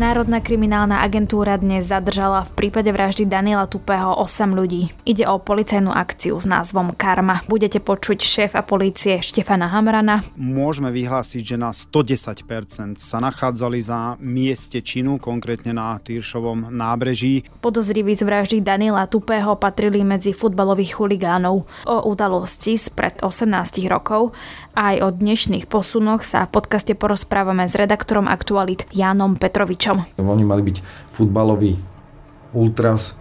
Národná kriminálna agentúra dnes zadržala v prípade vraždy Daniela Tupého 8 ľudí. Ide o policajnú akciu s názvom Karma. Budete počuť šéfa polície Štefana Hamrana. Môžeme vyhlásiť, že na 110% sa nachádzali za mieste činu, konkrétne na Týršovom nábreží. Podozriví z vraždy Daniela Tupého patrili medzi futbalových chuligánov. O udalosti spred 18 rokov a aj o dnešných posunoch sa v podcaste porozprávame s redaktorom Aktualit Jánom Petrovičom hráčom. Oni mali byť futbalový ultras,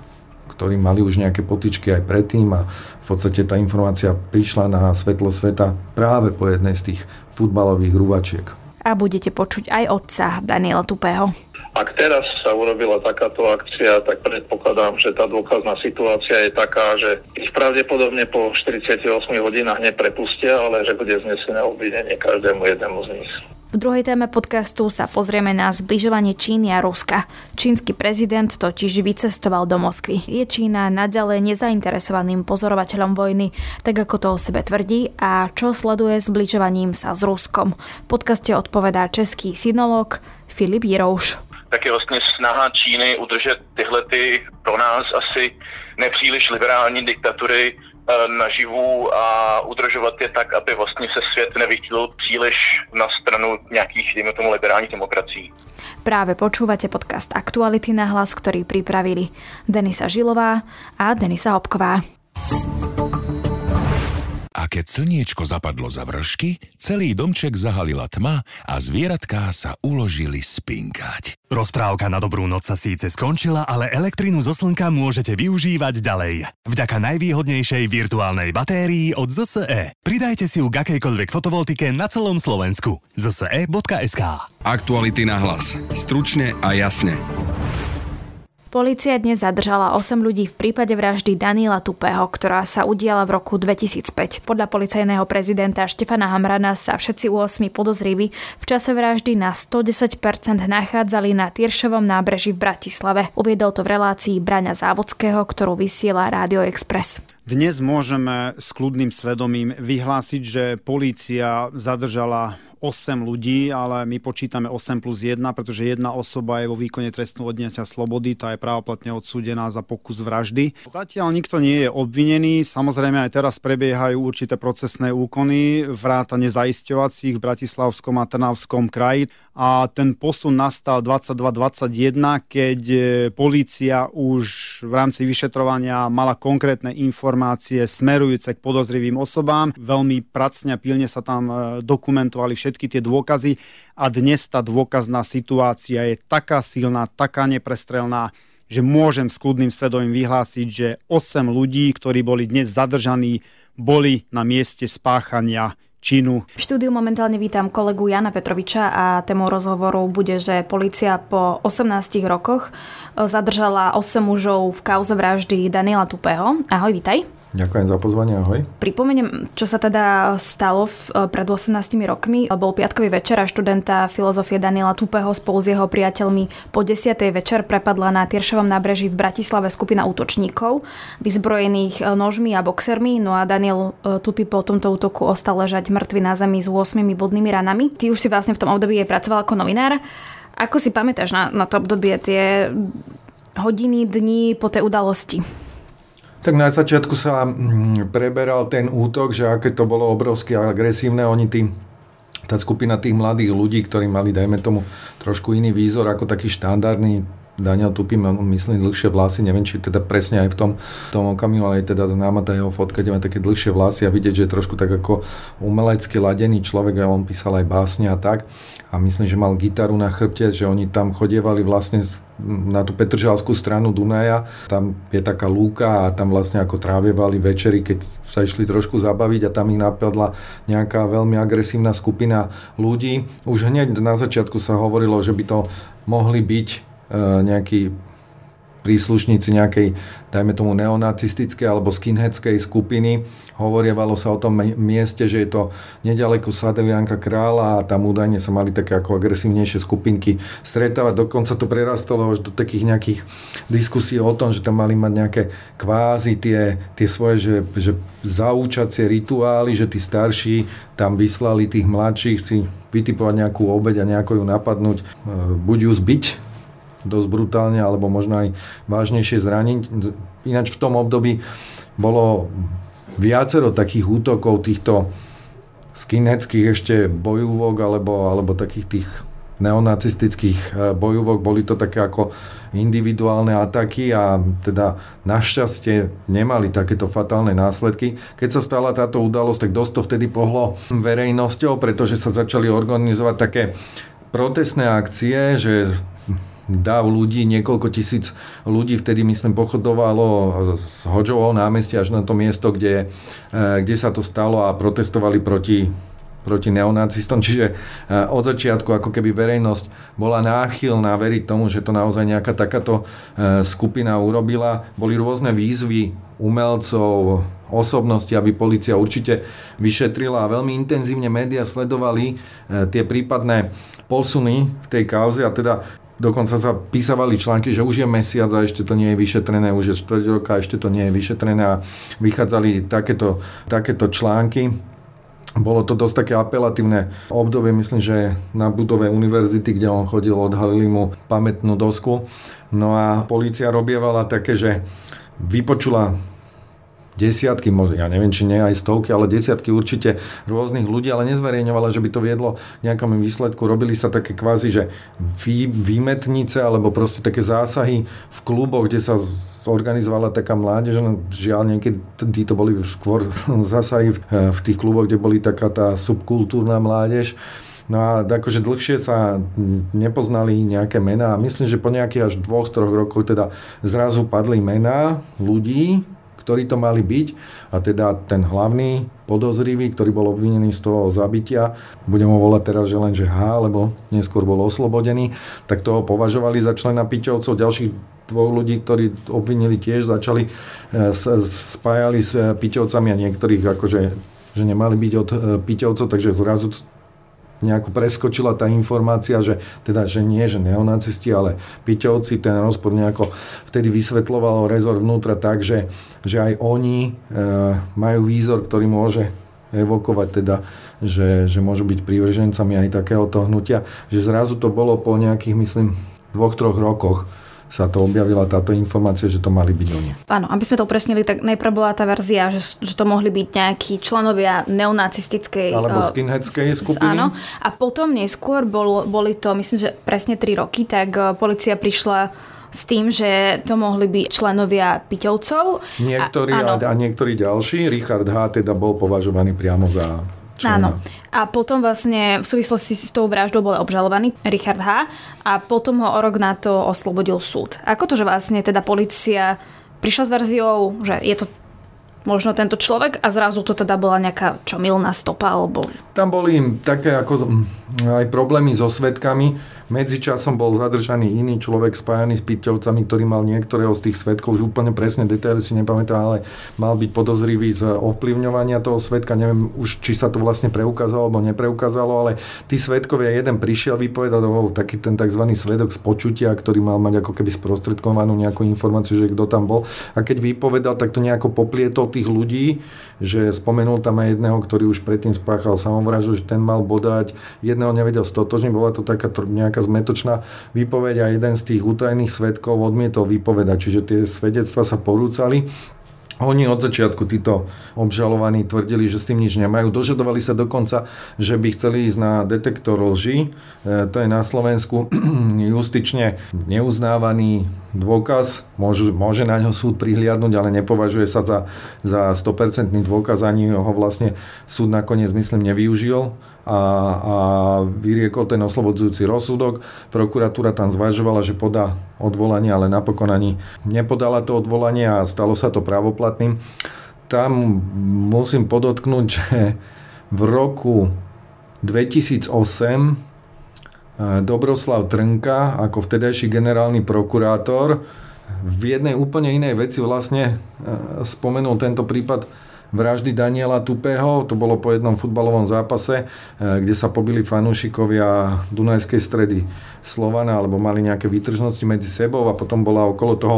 ktorí mali už nejaké potičky aj predtým a v podstate tá informácia prišla na svetlo sveta práve po jednej z tých futbalových rúvačiek. A budete počuť aj otca Daniela Tupého. Ak teraz sa urobila takáto akcia, tak predpokladám, že tá dôkazná situácia je taká, že ich pravdepodobne po 48 hodinách neprepustia, ale že bude znesené obvinenie každému jednému z nich. V druhej téme podcastu sa pozrieme na zbližovanie Číny a Ruska. Čínsky prezident totiž vycestoval do Moskvy. Je Čína naďalej nezainteresovaným pozorovateľom vojny, tak ako to o sebe tvrdí, a čo sleduje zbližovaním sa s Ruskom. V podcaste odpovedá český synolog Filip Jirouš. Tak je vlastně snaha Číny udržet tyhle ty pro nás asi nepříliš liberální diktatury naživu a udržovat je tak, aby vlastně se svět nevychýlil příliš na stranu nějakých, dejme tomu, liberálních demokracií. Práve počúvate podcast Aktuality na hlas, ktorý pripravili Denisa Žilová a Denisa Hopková. A keď slniečko zapadlo za vršky, celý domček zahalila tma a zvieratká sa uložili spinkať. Rozprávka na dobrú noc sa síce skončila, ale elektrinu zo slnka môžete využívať ďalej. Vďaka najvýhodnejšej virtuálnej batérii od ZSE. Pridajte si ju k akejkoľvek fotovoltike na celom Slovensku. zse.sk Aktuality na hlas. Stručne a jasne. Polícia dnes zadržala 8 ľudí v prípade vraždy Daniela Tupého, ktorá sa udiala v roku 2005. Podľa policajného prezidenta Štefana Hamrana sa všetci 8 podozriví v čase vraždy na 110% nachádzali na Tieršovom nábreží v Bratislave. Uviedol to v relácii Braňa Závodského, ktorú vysiela Rádio Express. Dnes môžeme s kľudným svedomím vyhlásiť, že polícia zadržala 8 ľudí, ale my počítame 8 plus 1, pretože jedna osoba je vo výkone trestnú odňatia slobody, tá je právoplatne odsúdená za pokus vraždy. Zatiaľ nikto nie je obvinený, samozrejme aj teraz prebiehajú určité procesné úkony, vrátane zaisťovacích v Bratislavskom a Trnavskom kraji a ten posun nastal 22-21, keď e, policia už v rámci vyšetrovania mala konkrétne informácie smerujúce k podozrivým osobám. Veľmi pracne a pilne sa tam e, dokumentovali všetky tie dôkazy a dnes tá dôkazná situácia je taká silná, taká neprestrelná, že môžem s kľudným svedomím vyhlásiť, že 8 ľudí, ktorí boli dnes zadržaní, boli na mieste spáchania činu. V štúdiu momentálne vítam kolegu Jana Petroviča a témou rozhovoru bude, že policia po 18 rokoch e, zadržala 8 mužov v kauze vraždy Daniela Tupého. Ahoj, vítaj. Ďakujem za pozvanie, ahoj. Pripomeniem, čo sa teda stalo v, e, pred 18 rokmi. Bol piatkový večer a študenta filozofie Daniela Tupého spolu s jeho priateľmi po 10. večer prepadla na Tieršovom nábreží v Bratislave skupina útočníkov, vyzbrojených e, nožmi a boxermi, no a Daniel e, Tupy po tomto útoku ostal ležať mŕtvy na zemi s 8 bodnými ranami. Ty už si vlastne v tom období aj pracoval ako novinár. Ako si pamätáš na, na to obdobie tie hodiny, dní po tej udalosti? Tak na začiatku sa mm, preberal ten útok, že aké to bolo obrovské a agresívne. Oni tým, tá skupina tých mladých ľudí, ktorí mali, dajme tomu, trošku iný výzor ako taký štandardný Daniel Tupy, myslím, dlhšie vlasy, neviem, či teda presne aj v tom, tom okamihu, ale aj teda známa tá jeho fotka, kde má také dlhšie vlasy a vidieť, že je trošku tak ako umelecky ladený človek a on písal aj básne a tak. A myslím, že mal gitaru na chrbte, že oni tam chodievali vlastne na tú Petržalskú stranu Dunaja. Tam je taká lúka a tam vlastne ako trávievali večery, keď sa išli trošku zabaviť a tam ich napadla nejaká veľmi agresívna skupina ľudí. Už hneď na začiatku sa hovorilo, že by to mohli byť e, nejakí príslušníci nejakej, dajme tomu, neonacistickej alebo skinheadskej skupiny. Hovorievalo sa o tom mieste, že je to nedaleko Sadevianka kráľa a tam údajne sa mali také ako agresívnejšie skupinky stretávať. Dokonca to prerastalo až do takých nejakých diskusí o tom, že tam mali mať nejaké kvázi tie, tie svoje, že, že zaučacie rituály, že tí starší tam vyslali tých mladších si vytipovať nejakú obeď a nejako ju napadnúť, e, buď ju zbiť dosť brutálne, alebo možno aj vážnejšie zraniť. Ináč v tom období bolo viacero takých útokov týchto skinheadských ešte bojúvok alebo, alebo takých tých neonacistických e, bojúvok, boli to také ako individuálne ataky a teda našťastie nemali takéto fatálne následky. Keď sa stala táto udalosť, tak dosť to vtedy pohlo verejnosťou, pretože sa začali organizovať také protestné akcie, že dáv ľudí, niekoľko tisíc ľudí vtedy, myslím, pochodovalo z Hodžovho námestia až na to miesto, kde, e, kde sa to stalo a protestovali proti proti neonacistom, čiže e, od začiatku ako keby verejnosť bola náchylná veriť tomu, že to naozaj nejaká takáto e, skupina urobila. Boli rôzne výzvy umelcov, osobnosti, aby policia určite vyšetrila a veľmi intenzívne médiá sledovali tie prípadné posuny v tej kauze a teda Dokonca sa písavali články, že už je mesiac a ešte to nie je vyšetrené, už je štvrť roka a ešte to nie je vyšetrené a vychádzali takéto, takéto články. Bolo to dosť také apelatívne obdobie, myslím, že na budove univerzity, kde on chodil, odhalili mu pamätnú dosku. No a policia robievala také, že vypočula desiatky, ja neviem, či nie aj stovky, ale desiatky určite rôznych ľudí, ale nezverejňovala, že by to viedlo nejakomu výsledku. Robili sa také kvázi, že vý, výmetnice alebo proste také zásahy v kluboch, kde sa zorganizovala taká mládež, no žiaľ niekedy to boli skôr zásahy v, v tých kluboch, kde boli taká tá subkultúrna mládež. No a akože dlhšie sa nepoznali nejaké mená a myslím, že po nejakých až dvoch, troch rokoch teda zrazu padli mená ľudí, ktorí to mali byť a teda ten hlavný podozrivý, ktorý bol obvinený z toho zabitia, budem ho volať teraz, že len že H, lebo neskôr bol oslobodený, tak toho považovali za člena Piťovcov. Ďalších dvoch ľudí, ktorí obvinili tiež, začali e, spájali s e, Piťovcami a niektorých akože že nemali byť od e, Piťovcov, takže zrazu nejako preskočila tá informácia, že teda, že nie, že neonacisti, ale Piťovci, ten rozpor nejako vtedy vysvetloval rezort vnútra tak, že, že aj oni e, majú výzor, ktorý môže evokovať teda, že, že môžu byť prívržencami aj takéhoto hnutia, že zrazu to bolo po nejakých, myslím, dvoch, troch rokoch, sa to objavila táto informácia, že to mali byť oni. Áno, aby sme to upresnili, tak najprv bola tá verzia, že, že to mohli byť nejakí členovia neonacistickej... Alebo eh, skinheadskej skupiny. Áno. A potom neskôr bol, boli to, myslím, že presne 3 roky, tak eh, policia prišla s tým, že to mohli byť členovia Piťovcov. Niektorí a, a, a niektorí ďalší. Richard H. teda bol považovaný priamo za člena. Áno. A potom vlastne v súvislosti s tou vraždou bol obžalovaný Richard H. a potom ho o rok na to oslobodil súd. Ako to, že vlastne teda policia prišla s verziou, že je to možno tento človek a zrazu to teda bola nejaká čo milná stopa alebo... Tam boli také ako aj problémy so svetkami, Medzičasom bol zadržaný iný človek spájaný s Piťovcami, ktorý mal niektorého z tých svetkov, už úplne presne detaily si nepamätám, ale mal byť podozrivý z ovplyvňovania toho svetka. Neviem už, či sa to vlastne preukázalo alebo nepreukázalo, ale tí svetkovia, jeden prišiel vypovedať, oh, taký ten tzv. svedok z počutia, ktorý mal mať ako keby sprostredkovanú nejakú informáciu, že kto tam bol. A keď vypovedal, tak to nejako poplietol tých ľudí, že spomenul tam aj jedného, ktorý už predtým spáchal samovraždu, že ten mal bodať, jedného nevedel stotožniť, bola to taká nejaká zmetočná výpoveď a jeden z tých utajených svetkov odmietol vypovedať, čiže tie svedectva sa porúcali. Oni od začiatku, títo obžalovaní, tvrdili, že s tým nič nemajú. Dožadovali sa dokonca, že by chceli ísť na detektor lži. E, to je na Slovensku justične neuznávaný dôkaz. Môže, môže na ňo súd prihliadnúť, ale nepovažuje sa za, za 100% dôkaz, ani ho vlastne súd nakoniec, myslím, nevyužil a, a vyriekol ten oslobodzujúci rozsudok. Prokuratúra tam zvažovala, že podá odvolanie, ale napokon ani nepodala to odvolanie a stalo sa to pravoplatným. Tam musím podotknúť, že v roku 2008 eh, Dobroslav Trnka ako vtedajší generálny prokurátor v jednej úplne inej veci vlastne spomenul tento prípad vraždy Daniela Tupého. To bolo po jednom futbalovom zápase, kde sa pobili fanúšikovia Dunajskej stredy Slovana, alebo mali nejaké výtržnosti medzi sebou a potom bola okolo toho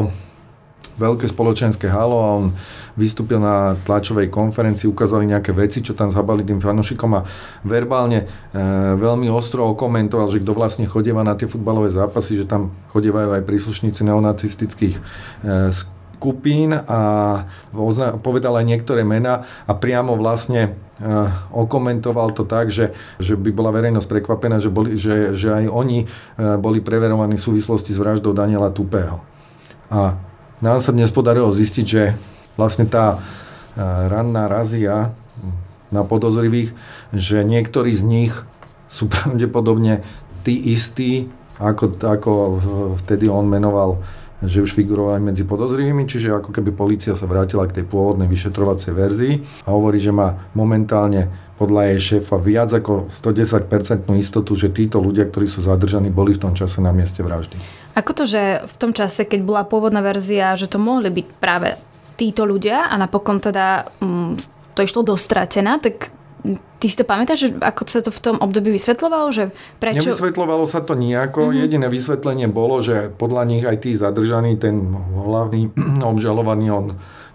veľké spoločenské halo a on vystúpil na tlačovej konferencii, ukázali nejaké veci, čo tam zhabali tým fanúšikom a verbálne e, veľmi ostro okomentoval, že kto vlastne chodieva na tie futbalové zápasy, že tam chodievajú aj príslušníci neonacistických e, skupín a povedal aj niektoré mená a priamo vlastne e, okomentoval to tak, že, že by bola verejnosť prekvapená, že, boli, že, že aj oni e, boli preverovaní v súvislosti s vraždou Daniela Tupého. A dnes podarilo zistiť, že vlastne tá e, ranná razia na podozrivých, že niektorí z nich sú pravdepodobne tí istí, ako, ako vtedy on menoval že už figurovali medzi podozrivými, čiže ako keby policia sa vrátila k tej pôvodnej vyšetrovacej verzii a hovorí, že má momentálne podľa jej šéfa viac ako 110% istotu, že títo ľudia, ktorí sú zadržaní, boli v tom čase na mieste vraždy. Ako to, že v tom čase, keď bola pôvodná verzia, že to mohli byť práve títo ľudia a napokon teda um, to išlo dostratená, tak Ty si to pamätáš, že ako sa to v tom období vysvetľovalo? Že prečo... Nevysvetľovalo sa to nejako. Mm-hmm. Jediné vysvetlenie bolo, že podľa nich aj tí zadržaní, ten hlavný obžalovaný, on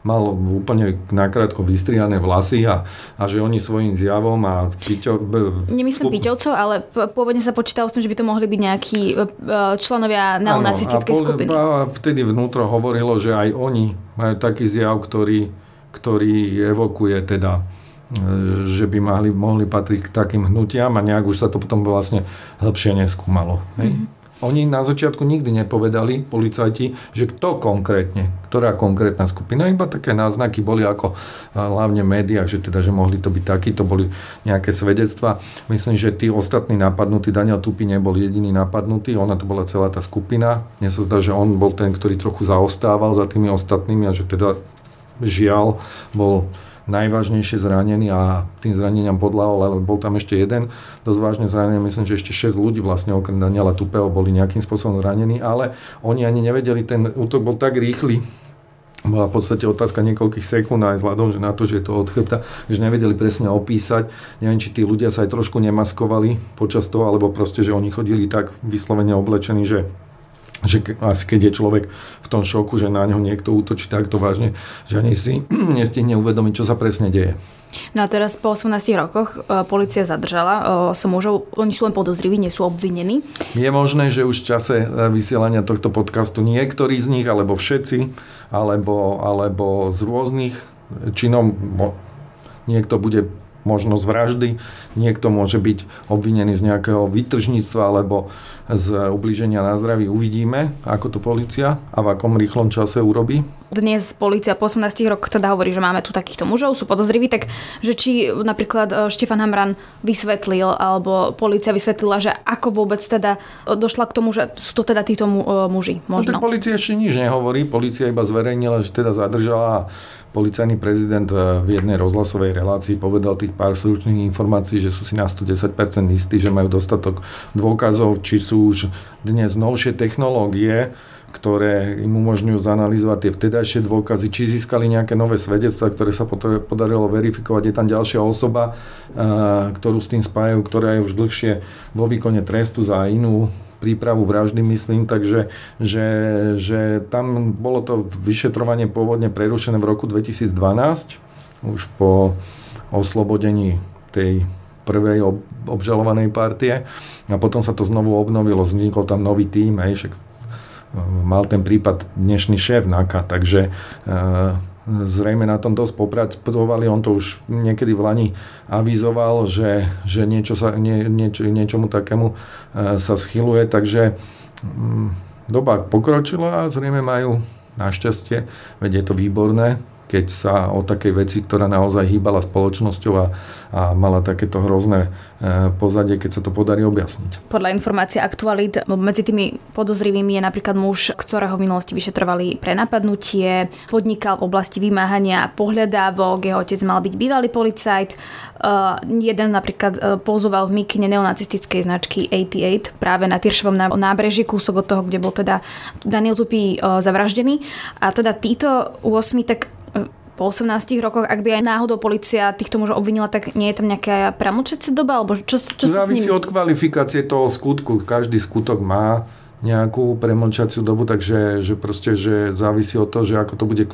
mal úplne nakrátko vystriané vlasy a, a že oni svojím zjavom a piťo... Nemyslím piťovcov, ale pôvodne sa počítalo s tým, že by to mohli byť nejakí e, členovia neonacistickej skupiny. A vtedy vnútro hovorilo, že aj oni majú taký zjav, ktorý, ktorý evokuje teda že by mohli, mohli patriť k takým hnutiam a nejak už sa to potom vlastne hĺbšie neskúmalo. Hej? Mm-hmm. Oni na začiatku nikdy nepovedali, policajti, že kto konkrétne, ktorá konkrétna skupina, iba také náznaky boli ako hlavne v médiách, že teda, že mohli to byť takí, to boli nejaké svedectva. Myslím, že tí ostatní napadnutí, Daniel Tupi nebol jediný napadnutý, ona to bola celá tá skupina. Mne sa zdá, že on bol ten, ktorý trochu zaostával za tými ostatnými a že teda žiaľ bol najvážnejšie zranený a tým zraneniam podľahol, ale bol tam ešte jeden dosť vážne zranený, myslím, že ešte 6 ľudí vlastne okrem Daniela Tupého boli nejakým spôsobom zranení, ale oni ani nevedeli, ten útok bol tak rýchly, bola v podstate otázka niekoľkých sekúnd aj vzhľadom že na to, že je to od chrbta, že nevedeli presne opísať. Neviem, či tí ľudia sa aj trošku nemaskovali počas toho, alebo proste, že oni chodili tak vyslovene oblečení, že že asi keď je človek v tom šoku, že na ňo niekto útočí takto vážne, že ani si nestihne uvedomiť, čo sa presne deje. No a teraz po 18 rokoch e, policia zadržala e, som mužov, oni sú len podozriví, nie sú obvinení. Je možné, že už v čase e, vysielania tohto podcastu niektorí z nich, alebo všetci, alebo, alebo z rôznych činom niekto bude možnosť vraždy, niekto môže byť obvinený z nejakého vytržníctva alebo z ublíženia na zdraví. Uvidíme, ako to policia a v akom rýchlom čase urobí. Dnes policia po 18 rokoch teda hovorí, že máme tu takýchto mužov, sú podozriví, tak že či napríklad e, Štefan Hamran vysvetlil, alebo policia vysvetlila, že ako vôbec teda došla k tomu, že sú to teda títo mu, e, muži. Možno. No tak policia ešte nič nehovorí, policia iba zverejnila, že teda zadržala policajný prezident eh, v jednej rozhlasovej relácii povedal tých pár slušných informácií, že sú si na 110% istí, že majú dostatok dôkazov, či sú už dnes novšie technológie, ktoré im umožňujú zanalizovať tie vtedajšie dôkazy, či získali nejaké nové svedectva, ktoré sa podarilo verifikovať. Je tam ďalšia osoba, eh, ktorú s tým spájajú, ktorá je už dlhšie vo výkone trestu za inú prípravu vraždy, myslím, takže že, že tam bolo to vyšetrovanie pôvodne prerušené v roku 2012, už po oslobodení tej prvej ob, obžalovanej partie. A potom sa to znovu obnovilo, vznikol tam nový tým, hej, však e, mal ten prípad dnešný šéf NAKA, takže e, zrejme na tom dosť popracovali. On to už niekedy v Lani avizoval, že, že niečo sa, nie, niečo, niečomu takému e, sa schyluje, takže mm, doba pokročila a zrejme majú našťastie, veď je to výborné, keď sa o takej veci, ktorá naozaj hýbala spoločnosťou a, a mala takéto hrozné e, pozadie, keď sa to podarí objasniť. Podľa informácií aktualít medzi tými podozrivými je napríklad muž, ktorého v minulosti vyšetrovali pre napadnutie, podnikal v oblasti vymáhania pohľadávok, jeho otec mal byť bývalý policajt, uh, jeden napríklad uh, pouzoval v mikine neonacistickej značky 88 práve na Tyršovom nábreží, kúsok od toho, kde bol teda Daniel Tupý uh, zavraždený. A teda títo 8 tak po 18 rokoch, ak by aj náhodou policia týchto mužov obvinila, tak nie je tam nejaká pramlčecia doba? Alebo čo, čo Závisí od kvalifikácie toho skutku. Každý skutok má nejakú premlčaciu dobu, takže že proste, že závisí od toho, že ako to bude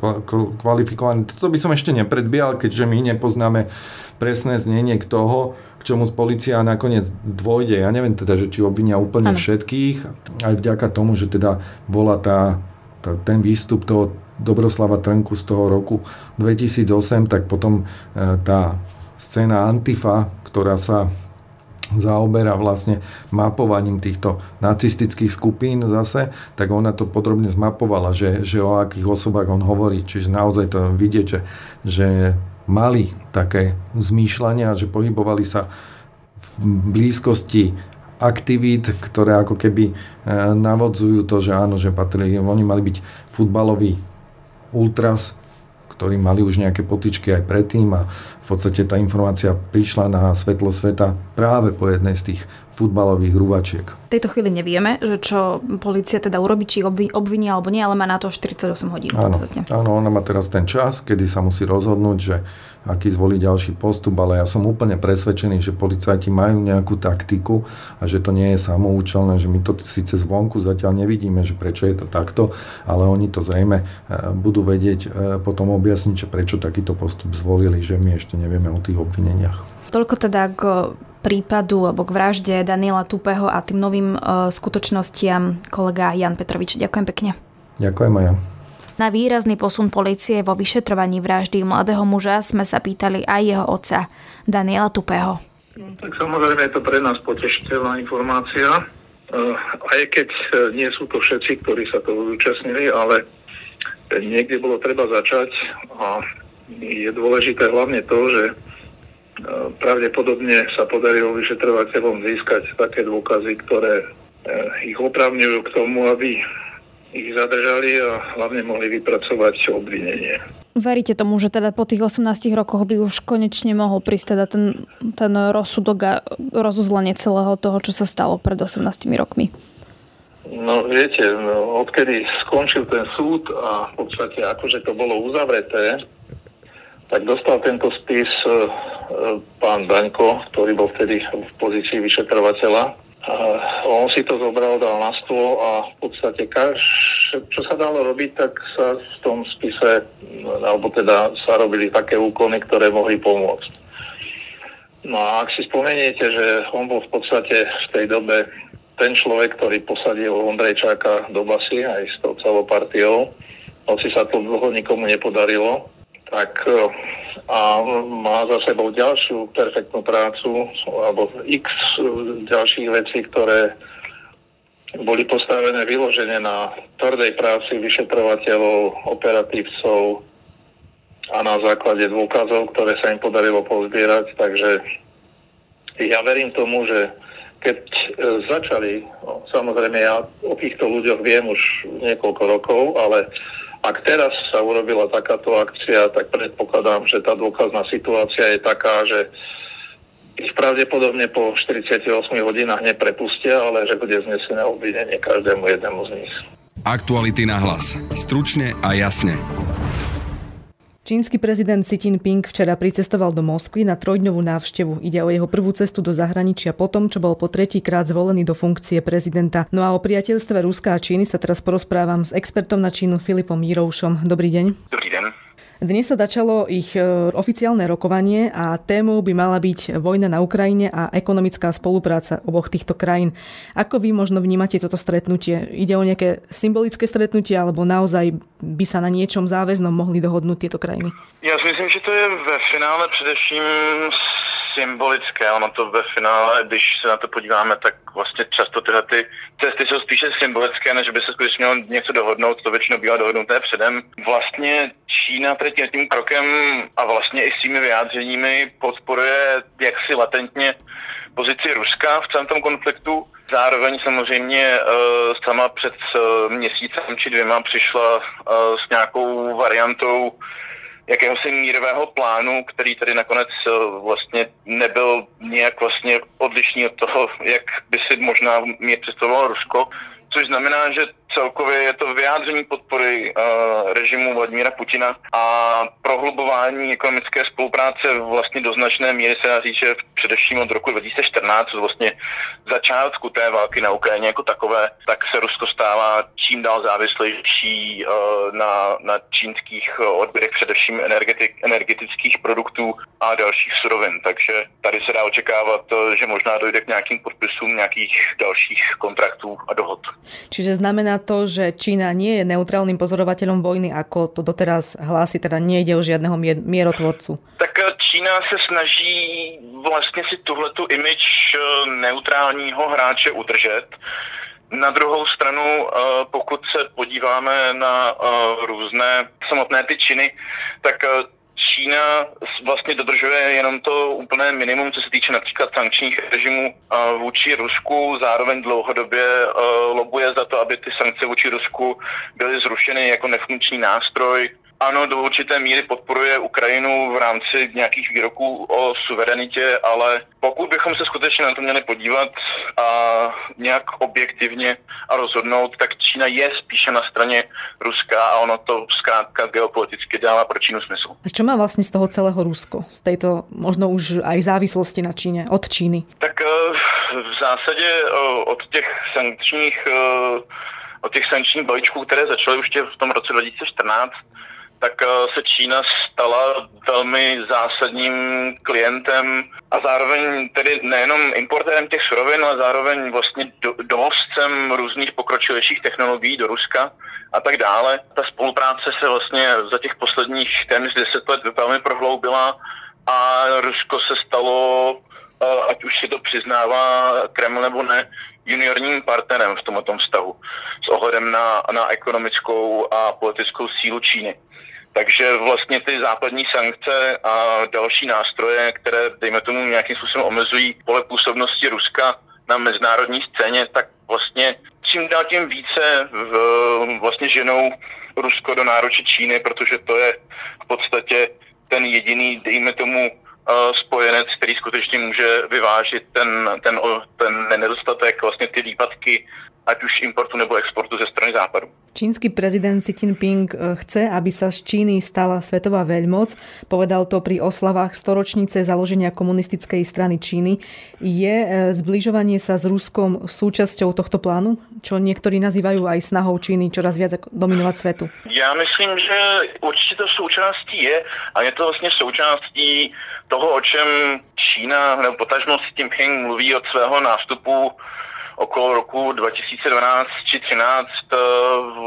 kvalifikované. Toto by som ešte nepredbial, keďže my nepoznáme presné znenie k toho, k čomu z policia nakoniec dôjde. Ja neviem teda, že či obvinia úplne ano. všetkých, aj vďaka tomu, že teda bola tá, tá ten výstup toho Dobroslava Trnku z toho roku 2008, tak potom e, tá scéna Antifa, ktorá sa zaoberá vlastne mapovaním týchto nacistických skupín zase, tak ona to podrobne zmapovala, že, že o akých osobách on hovorí. Čiže naozaj to vidieť, že, že mali také zmýšľania, že pohybovali sa v blízkosti aktivít, ktoré ako keby e, navodzujú to, že áno, že patrili, oni mali byť futbaloví ultras, ktorí mali už nejaké potičky aj predtým a v podstate tá informácia prišla na svetlo sveta práve po jednej z tých futbalových hruvačiek. V tejto chvíli nevieme, že čo policia teda urobí, či obviní alebo nie, ale má na to 48 hodín. Áno, áno, ona má teraz ten čas, kedy sa musí rozhodnúť, že aký zvolí ďalší postup, ale ja som úplne presvedčený, že policajti majú nejakú taktiku a že to nie je samoučelné, že my to síce zvonku zatiaľ nevidíme, že prečo je to takto, ale oni to zrejme e, budú vedieť e, potom objasniť, že prečo takýto postup zvolili, že my ešte nevieme o tých obvineniach. Toľko teda k prípadu alebo k vražde Daniela Tupého a tým novým e, skutočnostiam kolega Jan Petrovič. Ďakujem pekne. Ďakujem aj ja. Na výrazný posun policie vo vyšetrovaní vraždy mladého muža sme sa pýtali aj jeho otca, Daniela Tupého. No, tak samozrejme je to pre nás potešiteľná informácia, e, aj keď e, nie sú to všetci, ktorí sa toho zúčastnili, ale niekde bolo treba začať a je dôležité hlavne to, že e, pravdepodobne sa podarilo vyšetrovateľom získať také dôkazy, ktoré ich opravňujú k tomu, aby ich zadržali a hlavne mohli vypracovať obvinenie. Veríte tomu, že teda po tých 18 rokoch by už konečne mohol prísť teda ten, ten rozsudok a rozuzlenie celého toho, čo sa stalo pred 18 rokmi? No viete, no, odkedy skončil ten súd a v podstate akože to bolo uzavreté, tak dostal tento spis e, e, pán Daňko, ktorý bol vtedy v pozícii vyšetrovateľa on si to zobral, dal na stôl a v podstate čo sa dalo robiť, tak sa v tom spise, alebo teda sa robili také úkony, ktoré mohli pomôcť. No a ak si spomeniete, že on bol v podstate v tej dobe ten človek, ktorý posadil Ondrejčáka do basy aj s tou celou partiou, hoci sa to dlho nikomu nepodarilo, tak a má za sebou ďalšiu perfektnú prácu alebo x ďalších vecí, ktoré boli postavené vyloženie na tvrdej práci vyšetrovateľov, operatívcov a na základe dôkazov, ktoré sa im podarilo pozbierať. Takže ja verím tomu, že keď e, začali, no, samozrejme ja o týchto ľuďoch viem už niekoľko rokov, ale ak teraz sa urobila takáto akcia, tak predpokladám, že tá dôkazná situácia je taká, že ich pravdepodobne po 48 hodinách neprepustia, ale že bude znesené obvinenie každému jednému z nich. Aktuality na hlas. Stručne a jasne. Čínsky prezident Xi Jinping včera pricestoval do Moskvy na trojdňovú návštevu. Ide o jeho prvú cestu do zahraničia po tom, čo bol po tretíkrát zvolený do funkcie prezidenta. No a o priateľstve Ruska a Číny sa teraz porozprávam s expertom na Čínu Filipom Míroušom. Dobrý deň. Dobrý deň. Dnes sa začalo ich e, oficiálne rokovanie a témou by mala byť vojna na Ukrajine a ekonomická spolupráca oboch týchto krajín. Ako vy možno vnímate toto stretnutie? Ide o nejaké symbolické stretnutie alebo naozaj by sa na niečom záväznom mohli dohodnúť tieto krajiny? Ja si myslím, že to je ve finále především symbolické, ono to ve finále, když se na to podíváme, tak vlastně často tyhle ty cesty jsou spíše symbolické, než by se skutečně mělo něco dohodnout, to většinou bývá dohodnuté předem. Vlastně Čína tady tím, krokem a vlastně i s těmi vyjádřeními podporuje jaksi latentně pozici Ruska v celém tom konfliktu. Zároveň samozřejmě uh, sama před uh, měsícem či dvěma přišla uh, s nějakou variantou jakéhosi mírového plánu, který tady nakonec vlastně nebyl nějak vlastně odlišný od toho, jak by si možná mě představovalo Rusko, což znamená, že celkově je to vyjádření podpory uh, režimu Vladimíra Putina a prohlubování ekonomické spolupráce vlastně do značné míry se dá říct, že především od roku 2014, vlastně začátku té války na Ukrajině jako takové, tak se Rusko stává čím dál závislejší uh, na, na čínských odběrech, především energetik, energetických produktů a dalších surovin. Takže tady se dá očekávat, uh, že možná dojde k nějakým podpisům nějakých dalších kontraktů a dohod. Čiže znamená to, že Čína nie je neutrálnym pozorovateľom vojny, ako to doteraz hlási, teda nejde o žiadneho mierotvorcu. Tak eh, Čína se snaží vlastně si tuhletu image eh, neutrálního hráče udržet. Na druhou stranu, eh, pokud se podíváme na různé samotné ty činy, tak Čína vlastně dodržuje jenom to úplné minimum, co se týče například sankčních režimů vůči Rusku. Zároveň dlouhodobě lobuje za to, aby ty sankce vůči Rusku byly zrušeny jako nefunkční nástroj ano, do určité míry podporuje Ukrajinu v rámci nějakých výroků o suverenitě, ale pokud bychom se skutečně na to měli podívat a nějak objektivně a rozhodnout, tak Čína je spíše na straně Ruska a ono to zkrátka geopoliticky dává pro Čínu smysl. A čo má vlastně z toho celého Rusko? Z této možno už aj závislosti na Číně, od Číny? Tak eh, v zásadě eh, od těch sankčních eh, od těch sankčních balíčků, které začaly už v tom roce 2014, tak eh, se Čína stala velmi zásadním klientem a zároveň tedy nejenom importérem těch surovin, ale zároveň vlastně do, dovozcem různých pokročilejších technologií do Ruska a tak dále. Ta spolupráce se vlastně za těch posledních téměř deset let velmi prohloubila a Rusko se stalo, eh, ať už si to přiznává Kreml nebo ne, juniorním partnerem v tomto vztahu s ohledem na, na ekonomickou a politickou sílu Číny. Takže vlastně ty západní sankce a další nástroje, které, dejme tomu, nějakým způsobem omezují pole působnosti Ruska na mezinárodní scéně, tak vlastně čím dál tím více v, vlastně ženou Rusko do nároče Číny, protože to je v podstatě ten jediný, dejme tomu, spojenec, který skutečně může vyvážit ten, ten, ten nedostatek, vlastně ty výpadky ať už importu nebo exportu ze strany západu. Čínsky prezident Xi Jinping eh, chce, aby sa z Číny stala svetová veľmoc. Povedal to pri oslavách storočnice založenia komunistickej strany Číny. Je eh, zbližovanie sa s Ruskom súčasťou tohto plánu, čo niektorí nazývajú aj snahou Číny čoraz viac dominovať svetu? Já myslím, že určitě to součástí je a je to vlastně součástí toho, o čem Čína nebo potažmo Xi Jinping mluví od svého nástupu okolo roku 2012 či 2013 eh,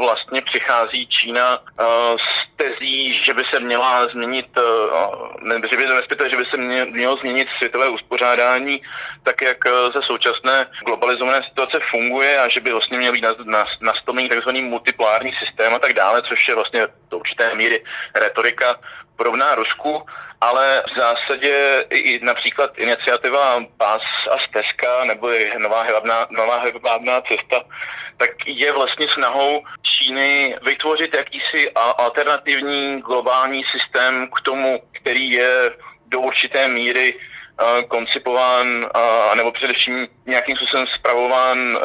vlastně přichází Čína eh, s tezí, že by se měla změnit, eh, že by, respektive, že by se mělo změnit světové uspořádání, tak jak ze současné globalizované situace funguje a že by vlastně měl být nastavený tzv. multipolární systém a tak dále, což je vlastně do určité míry retorika podobná Rusku, ale v zásadě i například iniciativa Pás a stezka nebo je nová hlavná, nová hlavná cesta, tak je vlastně snahou Číny vytvořit jakýsi alternativní globální systém k tomu, který je do určité míry koncipován, nebo především nějakým způsobem zpravován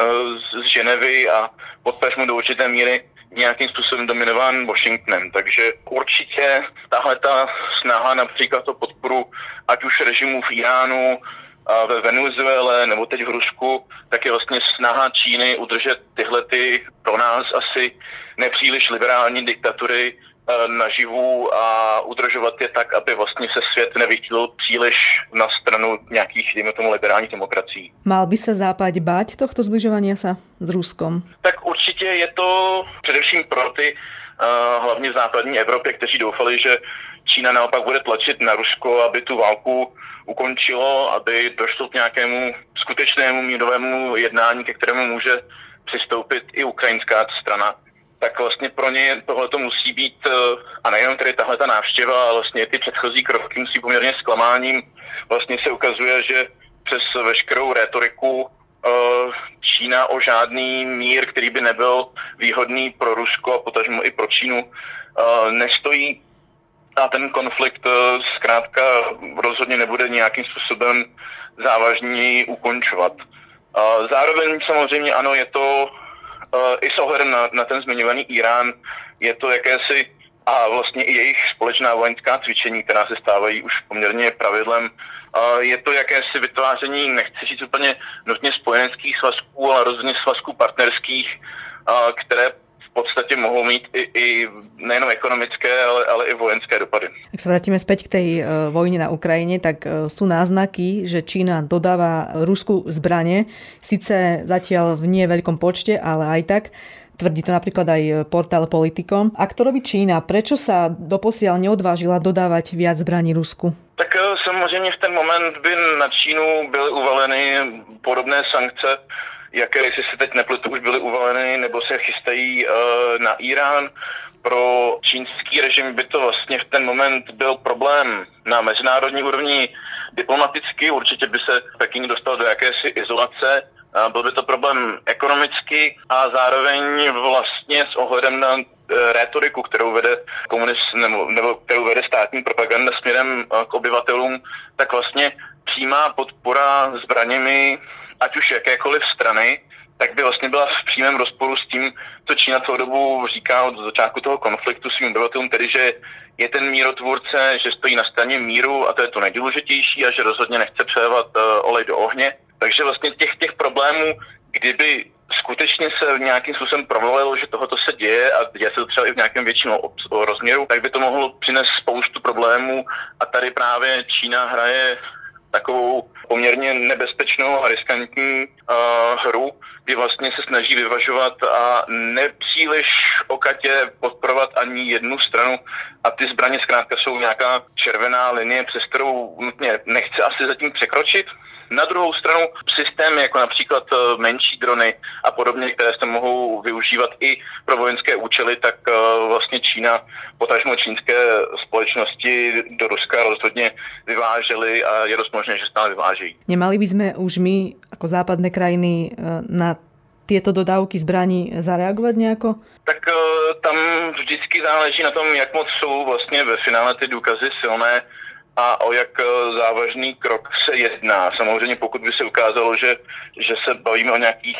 z Ženevy a podpeřmu do určité míry nějakým způsobem dominován Washingtonem. Takže určitě tahle ta snaha například o podporu ať už režimu v Iránu, ve Venezuele nebo teď v Rusku, tak je vlastně snaha Číny udržet tyhle ty pro nás asi nepříliš liberální diktatury naživu a udržovat je tak, aby vlastně se svět nevychýlil příliš na stranu nějakých, dejme tomu, liberálních demokracií. Mal by se Západ bať tohto zbližovania sa s Ruskom? Tak určitě je to především pro ty, uh, hlavně v západní Evropě, kteří doufali, že Čína naopak bude tlačit na Rusko, aby tu válku ukončilo, aby došlo k nějakému skutečnému mírovému jednání, ke kterému může přistoupit i ukrajinská strana, tak vlastně pro ně tohle to musí být, eh, a nejenom tedy tahle ta návštěva, ale vlastně ty předchozí kroky musí poměrně zklamáním. Vlastně se ukazuje, že přes veškerou rétoriku eh, Čína o žádný mír, který by nebyl výhodný pro Rusko a potažmo i pro Čínu, eh, nestojí a ten konflikt zkrátka rozhodně nebude nějakým způsobem závažněji ukončovat. Zároveň samozřejmě ano, je to i s ohledem na, na ten zmiňovaný Irán, je to jakési a vlastně i jejich společná vojenská cvičení, která se stávají už poměrně pravidlem. Je to jakési vytváření, nechci říct úplně nutně spojeneckých svazků, ale rozhodně svazků partnerských, které podstate mohou mít i, i nejenom ekonomické, ale, ale i vojenské dopady. Ak sa vrátime späť k tej uh, vojne na Ukrajine, tak uh, sú náznaky, že Čína dodáva Rusku zbranie, síce zatiaľ v nie veľkom počte, ale aj tak. Tvrdí to napríklad aj portál Politico. Ak to robí Čína, prečo sa doposiaľ neodvážila dodávať viac zbraní Rusku? Tak samozřejmě v ten moment by na Čínu byly uvaleny podobné sankce, jaké, jestli se teď nepletu, už byly uvaleny nebo se chystají uh, na Irán. Pro čínský režim by to vlastně v ten moment byl problém na mezinárodní úrovni diplomaticky, určitě by se Peking dostal do jakési izolace, byl by to problém ekonomicky a zároveň vlastně s ohledem na eh, rétoriku, kterou vede komunist, nebo, nebo kterou vede státní propaganda směrem eh, k obyvatelům, tak vlastně přímá podpora zbraněmi ať už jakékoliv strany, tak by vlastně byla v přímém rozporu s tím, co Čína celou dobu říká od začátku toho konfliktu svým obyvatelům, tedy že je ten mírotvůrce, že stojí na straně míru a to je to nejdůležitější a že rozhodně nechce přejevat uh, olej do ohně. Takže vlastně těch, těch problémů, kdyby skutečně se nějakým způsobem provalilo, že tohoto se děje a děje se to třeba i v nějakém větším rozměru, tak by to mohlo přinést spoustu problémů a tady právě Čína hraje takovou poměrně nebezpečnou a riskantní uh, hru, kdy vlastně se snaží vyvažovat a nepříliš okatě podporovat ani jednu stranu a ty zbraně zkrátka jsou nějaká červená linie, přes kterou nutně nechce asi zatím překročit. Na druhou stranu systémy, jako například eh, menší drony a podobně, které se mohou využívat i pro vojenské účely, tak eh, vlastně Čína, potažmo čínské společnosti do Ruska rozhodně vyvážely a je dost možné, že stále vyvážejí. Nemali by sme už my, ako západné krajiny, eh, na tieto dodávky zbraní zareagovat nejako? Tak tam vždycky záleží na tom, jak moc jsou vlastně ve finále ty důkazy silné a o jak eh, závažný krok se jedná. Samozřejmě pokud by se ukázalo, že, že se bavíme o nějakých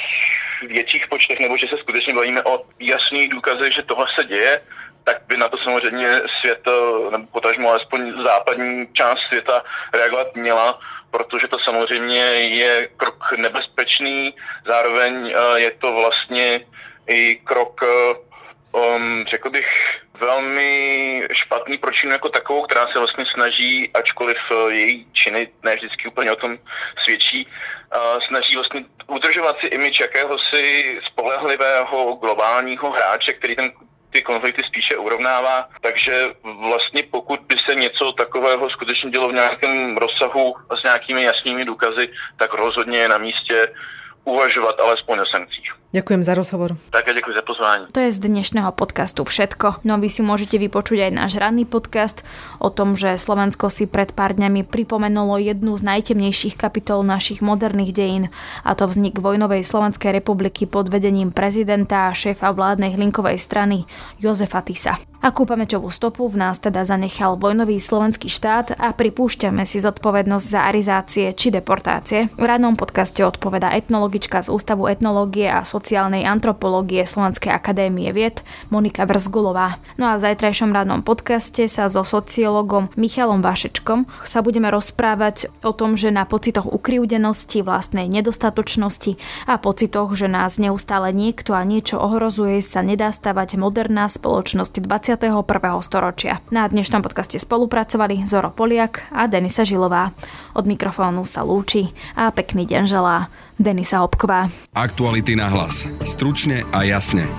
větších počtech nebo že se skutečně bavíme o jasných důkazech, že tohle se děje, tak by na to samozřejmě svět, eh, nebo potažmo alespoň západní část světa reagovat měla, protože to samozřejmě je krok nebezpečný, zároveň eh, je to vlastně i krok um, řekl bych, velmi špatný pro Čínu jako takovou, která se vlastně snaží, ačkoliv uh, její činy ne vždycky úplně o tom svědčí, uh, snaží vlastně udržovat si imič jakéhosi spolehlivého globálního hráče, který ten ty konflikty spíše urovnává. Takže vlastně pokud by se něco takového skutečně dělo v nějakém rozsahu a s nějakými jasnými důkazy, tak rozhodně je na místě uvažovať alespoň o sankciích. Ďakujem za rozhovor. Také ďakujem za pozvání. To je z dnešného podcastu všetko. No vy si môžete vypočuť aj náš ranný podcast o tom, že Slovensko si pred pár dňami pripomenulo jednu z najtemnejších kapitol našich moderných dejín a to vznik vojnovej Slovenskej republiky pod vedením prezidenta a šéfa vládnej hlinkovej strany Jozefa Tisa. Akú pamäťovú stopu v nás teda zanechal vojnový slovenský štát a pripúšťame si zodpovednosť za arizácie či deportácie. V rannom podcaste odpoveda etnologička z Ústavu etnológie a sociálnej antropológie Slovenskej akadémie vied Monika Vrzgulová. No a v zajtrajšom rannom podcaste sa so sociológom Michalom Vašečkom sa budeme rozprávať o tom, že na pocitoch ukrivdenosti, vlastnej nedostatočnosti a pocitoch, že nás neustále niekto a niečo ohrozuje, sa nedá stavať moderná spoločnosť 20 21. storočia. Na dnešnom podcaste spolupracovali Zoro Poliak a Denisa Žilová. Od mikrofónu sa lúči a pekný deň želá Denisa Hopková. Aktuality na hlas. Stručne a jasne.